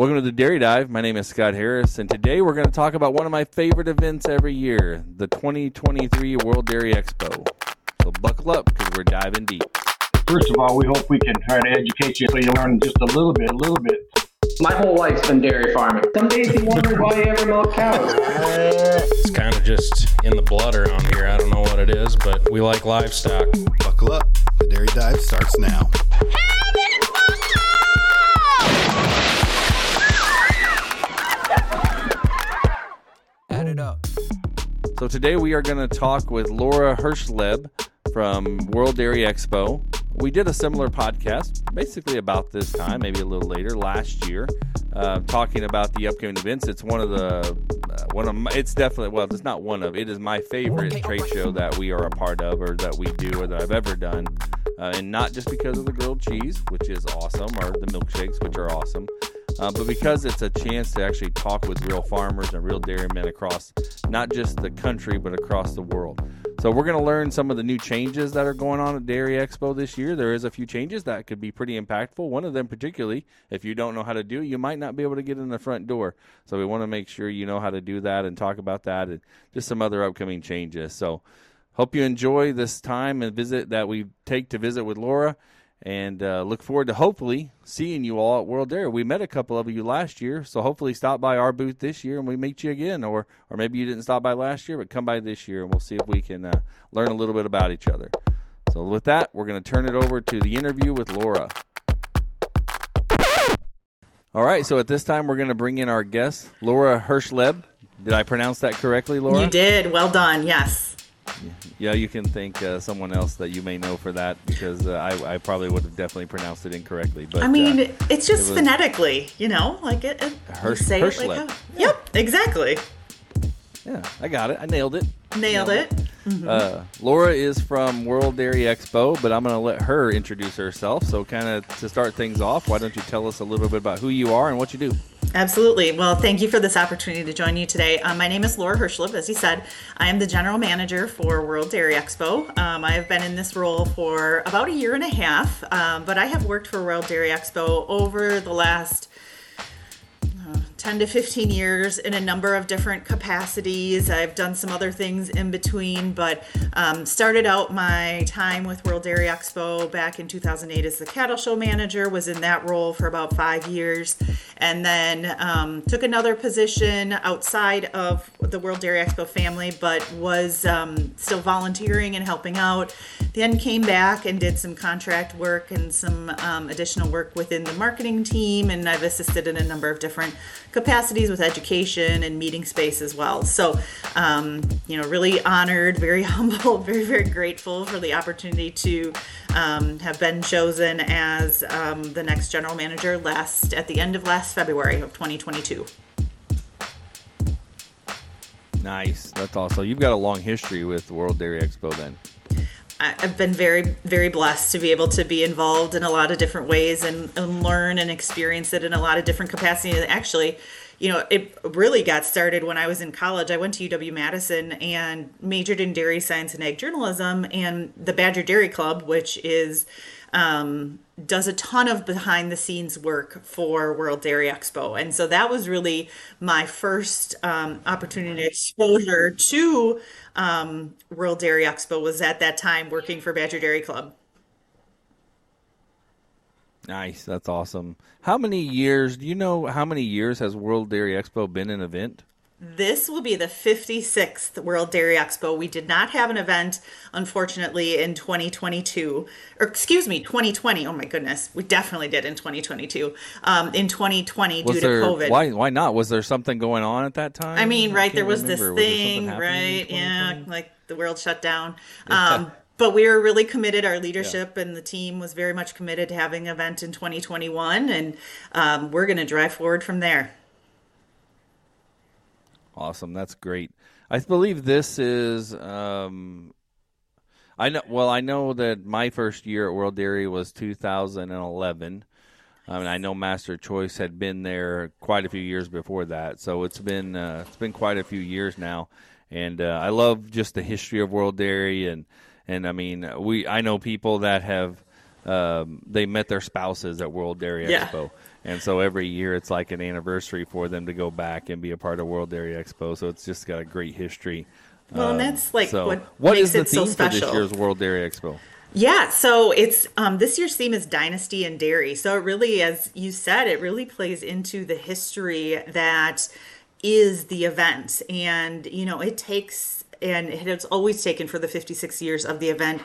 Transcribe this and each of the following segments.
Welcome to the Dairy Dive. My name is Scott Harris, and today we're going to talk about one of my favorite events every year the 2023 World Dairy Expo. So buckle up because we're diving deep. First of all, we hope we can try to educate you so you learn just a little bit, a little bit. My whole life's been dairy farming. Some days you wonder why you ever milk cows. It's kind of just in the blood around here. I don't know what it is, but we like livestock. Buckle up. The Dairy Dive starts now. Add So today we are going to talk with Laura Herschleb from World Dairy Expo. We did a similar podcast, basically about this time, maybe a little later, last year, uh, talking about the upcoming events. It's one of the uh, one of my, it's definitely well, it's not one of it is my favorite trade show that we are a part of, or that we do, or that I've ever done, uh, and not just because of the grilled cheese, which is awesome, or the milkshakes, which are awesome. Uh, but because it's a chance to actually talk with real farmers and real dairymen across not just the country but across the world. So we're going to learn some of the new changes that are going on at Dairy Expo this year. There is a few changes that could be pretty impactful. One of them, particularly, if you don't know how to do, you might not be able to get in the front door. So we want to make sure you know how to do that and talk about that and just some other upcoming changes. So hope you enjoy this time and visit that we take to visit with Laura and uh, look forward to hopefully seeing you all at World Dairy. We met a couple of you last year, so hopefully stop by our booth this year and we meet you again, or or maybe you didn't stop by last year, but come by this year and we'll see if we can uh, learn a little bit about each other. So with that, we're going to turn it over to the interview with Laura. All right, so at this time we're going to bring in our guest, Laura Herschleb. Did I pronounce that correctly, Laura? You did. Well done. Yes. Yeah, you can thank uh, someone else that you may know for that because uh, I, I probably would have definitely pronounced it incorrectly. But I mean, uh, it's just it was- phonetically, you know, like it. it Hirsch- say it like how- Yep, exactly. yeah, I got it. I nailed it. Nailed it. Uh, Laura is from World Dairy Expo, but I'm going to let her introduce herself. So, kind of to start things off, why don't you tell us a little bit about who you are and what you do? Absolutely. Well, thank you for this opportunity to join you today. Um, my name is Laura Herschleb. As you said, I am the general manager for World Dairy Expo. Um, I have been in this role for about a year and a half, um, but I have worked for World Dairy Expo over the last 10 to 15 years in a number of different capacities. I've done some other things in between, but um, started out my time with World Dairy Expo back in 2008 as the cattle show manager, was in that role for about five years, and then um, took another position outside of the World Dairy Expo family, but was um, still volunteering and helping out. Then came back and did some contract work and some um, additional work within the marketing team, and I've assisted in a number of different capacities with education and meeting space as well. So, um, you know, really honored, very humble, very, very grateful for the opportunity to um, have been chosen as um, the next general manager last at the end of last February of 2022. Nice. That's awesome. You've got a long history with World Dairy Expo then. I've been very, very blessed to be able to be involved in a lot of different ways and, and learn and experience it in a lot of different capacities. Actually, you know, it really got started when I was in college. I went to UW Madison and majored in dairy science and ag journalism, and the Badger Dairy Club, which is um, does a ton of behind the scenes work for World Dairy Expo. And so that was really my first um, opportunity exposure to um, World Dairy Expo was at that time working for Badger Dairy Club. Nice. That's awesome. How many years, do you know how many years has World Dairy Expo been an event? This will be the 56th World Dairy Expo. We did not have an event, unfortunately, in 2022. Or, excuse me, 2020. Oh my goodness. We definitely did in 2022. Um, in 2020 Was due there, to COVID. why, why not? Was there something going on at that time? I mean, right, there was this remember. Was there thing, happening right? Yeah, like the world shut down. Um, but we were really committed. Our leadership and the team was very much committed to having an event in 2021, and um, we're going to drive forward from there. Awesome. That's great. I believe this is. Um, I know. Well, I know that my first year at World Dairy was 2011. I mean, I know Master Choice had been there quite a few years before that, so it's been uh, it's been quite a few years now. And uh, I love just the history of World Dairy, and and I mean, we I know people that have um, they met their spouses at World Dairy Yeah. Expo. And so every year it's like an anniversary for them to go back and be a part of World Dairy Expo. So it's just got a great history. Well, and that's like So, what what makes is the it so special. for this year's World Dairy Expo? Yeah, so it's um, this year's theme is dynasty and dairy. So it really, as you said, it really plays into the history that is the event, and you know it takes and it has always taken for the 56 years of the event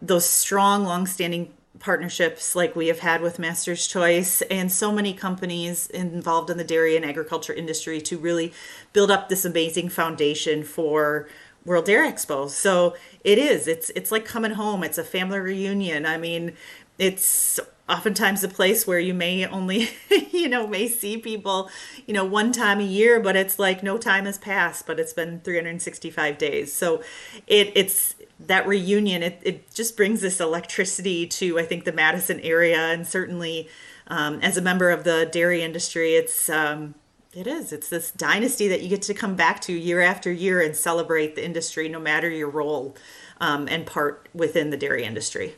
those strong, long-standing partnerships like we have had with Master's Choice and so many companies involved in the dairy and agriculture industry to really build up this amazing foundation for World Dairy Expo. So it is. It's it's like coming home. It's a family reunion. I mean, it's oftentimes a place where you may only you know may see people you know one time a year but it's like no time has passed but it's been 365 days so it it's that reunion it, it just brings this electricity to i think the madison area and certainly um, as a member of the dairy industry it's um, it is it's this dynasty that you get to come back to year after year and celebrate the industry no matter your role um, and part within the dairy industry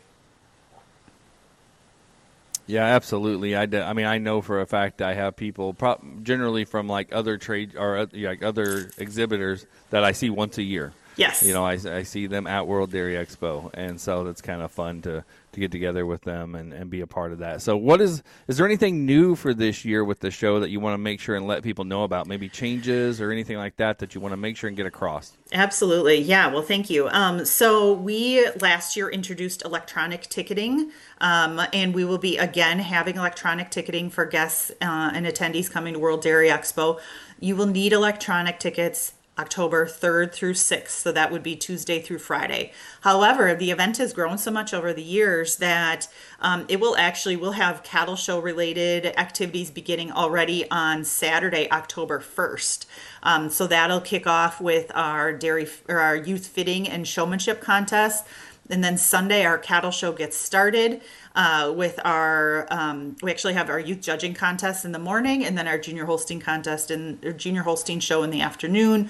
Yeah, absolutely. I, I mean, I know for a fact I have people, pro- generally from like other trade or uh, like other exhibitors that I see once a year. Yes. You know, I, I see them at World Dairy Expo, and so that's kind of fun to, to get together with them and, and be a part of that. So, what is is there anything new for this year with the show that you want to make sure and let people know about? Maybe changes or anything like that that you want to make sure and get across? Absolutely. Yeah. Well, thank you. Um, so we last year introduced electronic ticketing, um, and we will be again having electronic ticketing for guests uh, and attendees coming to World Dairy Expo. You will need electronic tickets October 3rd through 6th. So that would be Tuesday through Friday. However, the event has grown so much over the years that um, it will actually, we'll have cattle show related activities beginning already on Saturday, October 1st. Um, so that'll kick off with our dairy or our youth fitting and showmanship contest. And then Sunday, our cattle show gets started uh, with our. Um, we actually have our youth judging contest in the morning, and then our junior Holstein contest and or junior Holstein show in the afternoon.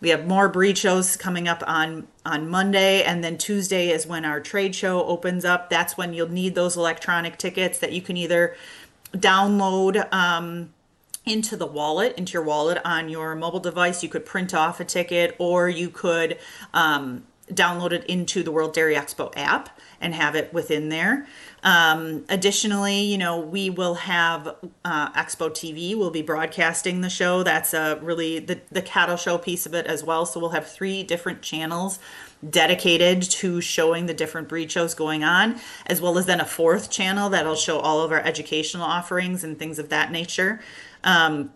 We have more breed shows coming up on on Monday, and then Tuesday is when our trade show opens up. That's when you'll need those electronic tickets that you can either download. Um, into the wallet, into your wallet on your mobile device. You could print off a ticket or you could um, download it into the World Dairy Expo app and have it within there. Um, additionally, you know, we will have uh, Expo TV. We'll be broadcasting the show. That's a really the, the cattle show piece of it as well. So we'll have three different channels dedicated to showing the different breed shows going on, as well as then a fourth channel that'll show all of our educational offerings and things of that nature. Um,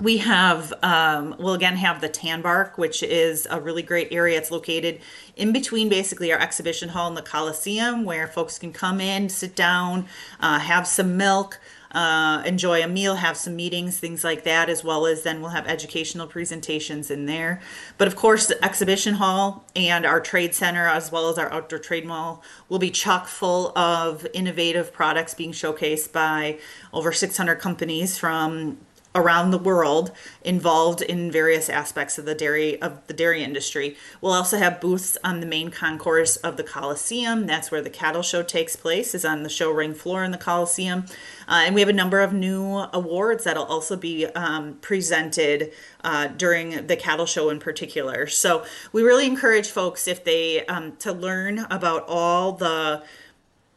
we have um, we'll again have the tan bark, which is a really great area. It's located in between basically our exhibition hall and the Coliseum, where folks can come in, sit down, uh, have some milk, uh, enjoy a meal, have some meetings, things like that, as well as then we'll have educational presentations in there. But of course, the exhibition hall and our trade center, as well as our outdoor trade mall, will be chock full of innovative products being showcased by over 600 companies from around the world involved in various aspects of the dairy of the dairy industry. We'll also have booths on the main concourse of the Coliseum. That's where the cattle show takes place, is on the show ring floor in the Coliseum. Uh, and we have a number of new awards that'll also be um, presented uh, during the cattle show in particular. So we really encourage folks if they um, to learn about all the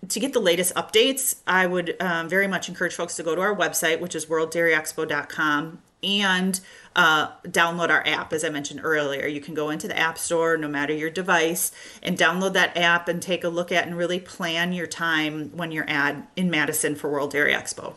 to get the latest updates, I would um, very much encourage folks to go to our website, which is worlddairyexpo.com, and uh, download our app. As I mentioned earlier, you can go into the App Store, no matter your device, and download that app and take a look at and really plan your time when you're at in Madison for World Dairy Expo.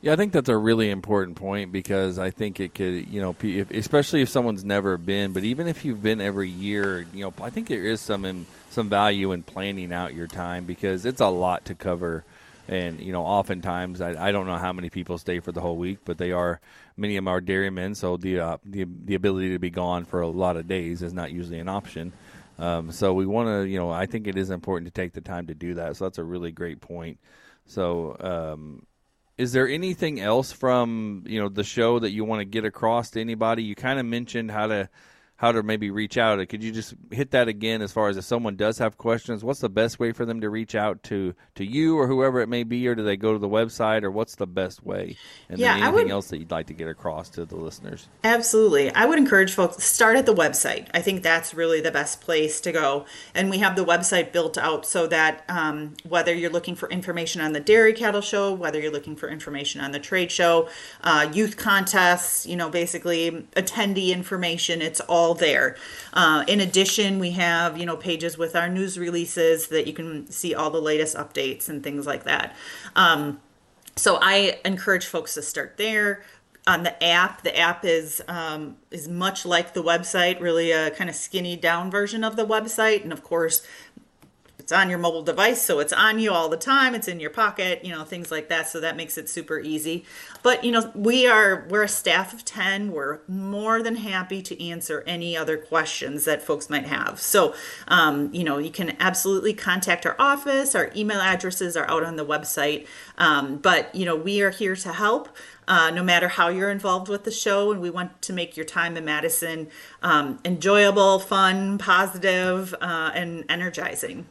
Yeah, I think that's a really important point because I think it could, you know, if, especially if someone's never been, but even if you've been every year, you know, I think there is some in, some value in planning out your time because it's a lot to cover, and you know, oftentimes I, I don't know how many people stay for the whole week, but they are many of them are dairymen, so the uh, the the ability to be gone for a lot of days is not usually an option. Um, so we want to, you know, I think it is important to take the time to do that. So that's a really great point. So. Um, is there anything else from you know the show that you want to get across to anybody? You kind of mentioned how to how to maybe reach out. Could you just hit that again as far as if someone does have questions? What's the best way for them to reach out to to you or whoever it may be, or do they go to the website, or what's the best way? And Yeah, anything would- else that you'd like to get across to the listeners. Absolutely. I would encourage folks to start at the website. I think that's really the best place to go. And we have the website built out so that um, whether you're looking for information on the Dairy Cattle Show, whether you're looking for information on the trade show, uh, youth contests, you know, basically attendee information, it's all there. Uh, in addition, we have, you know, pages with our news releases that you can see all the latest updates and things like that. Um, so I encourage folks to start there. On the app, the app is um, is much like the website, really a kind of skinny down version of the website, and of course, it's on your mobile device, so it's on you all the time. It's in your pocket, you know, things like that. So that makes it super easy. But you know, we are we're a staff of ten. We're more than happy to answer any other questions that folks might have. So, um, you know, you can absolutely contact our office. Our email addresses are out on the website. Um, but you know, we are here to help. Uh, no matter how you're involved with the show, and we want to make your time in Madison um, enjoyable, fun, positive, uh, and energizing.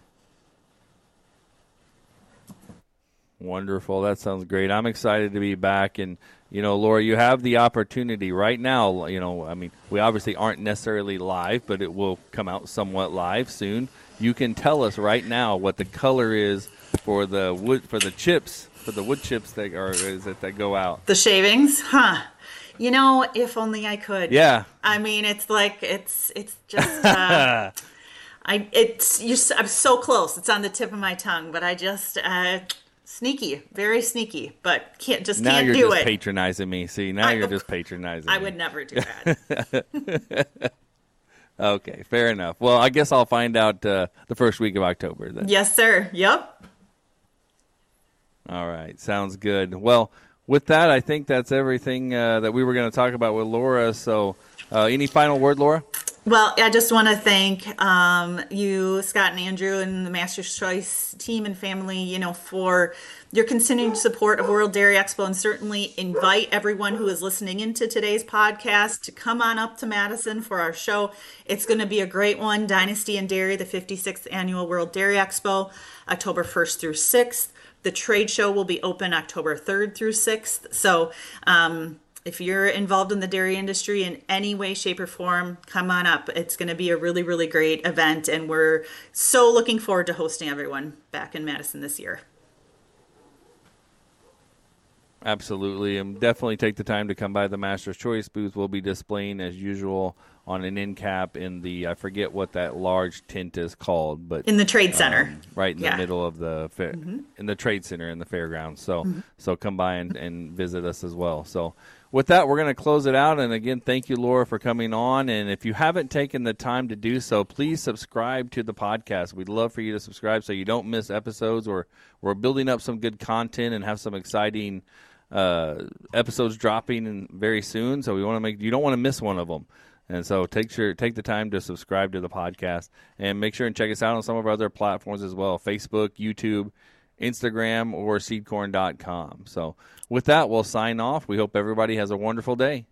Wonderful. That sounds great. I'm excited to be back. And, you know, Laura, you have the opportunity right now. You know, I mean, we obviously aren't necessarily live, but it will come out somewhat live soon. You can tell us right now what the color is for the wood, for the chips, for the wood chips that are, is it that go out. The shavings, huh? You know, if only I could. Yeah. I mean, it's like it's it's just. Uh, I it's you. I'm so close. It's on the tip of my tongue, but I just uh, sneaky, very sneaky, but can't just Now can't do it. Now you're just patronizing me. See, now I- you're just patronizing I me. would never do that. Okay, fair enough. Well, I guess I'll find out uh, the first week of October then. yes, sir. Yep. All right, sounds good. Well, with that, I think that's everything uh, that we were going to talk about with Laura. So, uh, any final word, Laura? Well, I just want to thank um, you, Scott and Andrew, and the Master's Choice team and family, you know, for your continued support of World Dairy Expo, and certainly invite everyone who is listening into today's podcast to come on up to Madison for our show. It's going to be a great one. Dynasty and Dairy, the 56th annual World Dairy Expo, October 1st through 6th. The trade show will be open October 3rd through 6th. So, um, if you're involved in the dairy industry in any way, shape, or form, come on up. It's going to be a really, really great event, and we're so looking forward to hosting everyone back in Madison this year. Absolutely, and definitely take the time to come by the Master's Choice booth. We'll be displaying as usual on an end cap in the I forget what that large tent is called, but In the Trade Center. um, right in Yeah. Mm-hmm. the middle of the fair, in the trade center in the fairgrounds. So so come by and, and visit us as well. So with that, we're going to close it out. And again, thank you, Laura, for coming on. And if you haven't taken the time to do so, please subscribe to the podcast. We'd love for you to subscribe so you don't miss episodes. Or we're building up some good content and have some exciting uh, episodes dropping very soon. So we want to make you don't want to miss one of them. And so take sure take the time to subscribe to the podcast and make sure and check us out on some of our other platforms as well Facebook, YouTube, Instagram, or seedcorn.com. So with that, we'll sign off. We hope everybody has a wonderful day.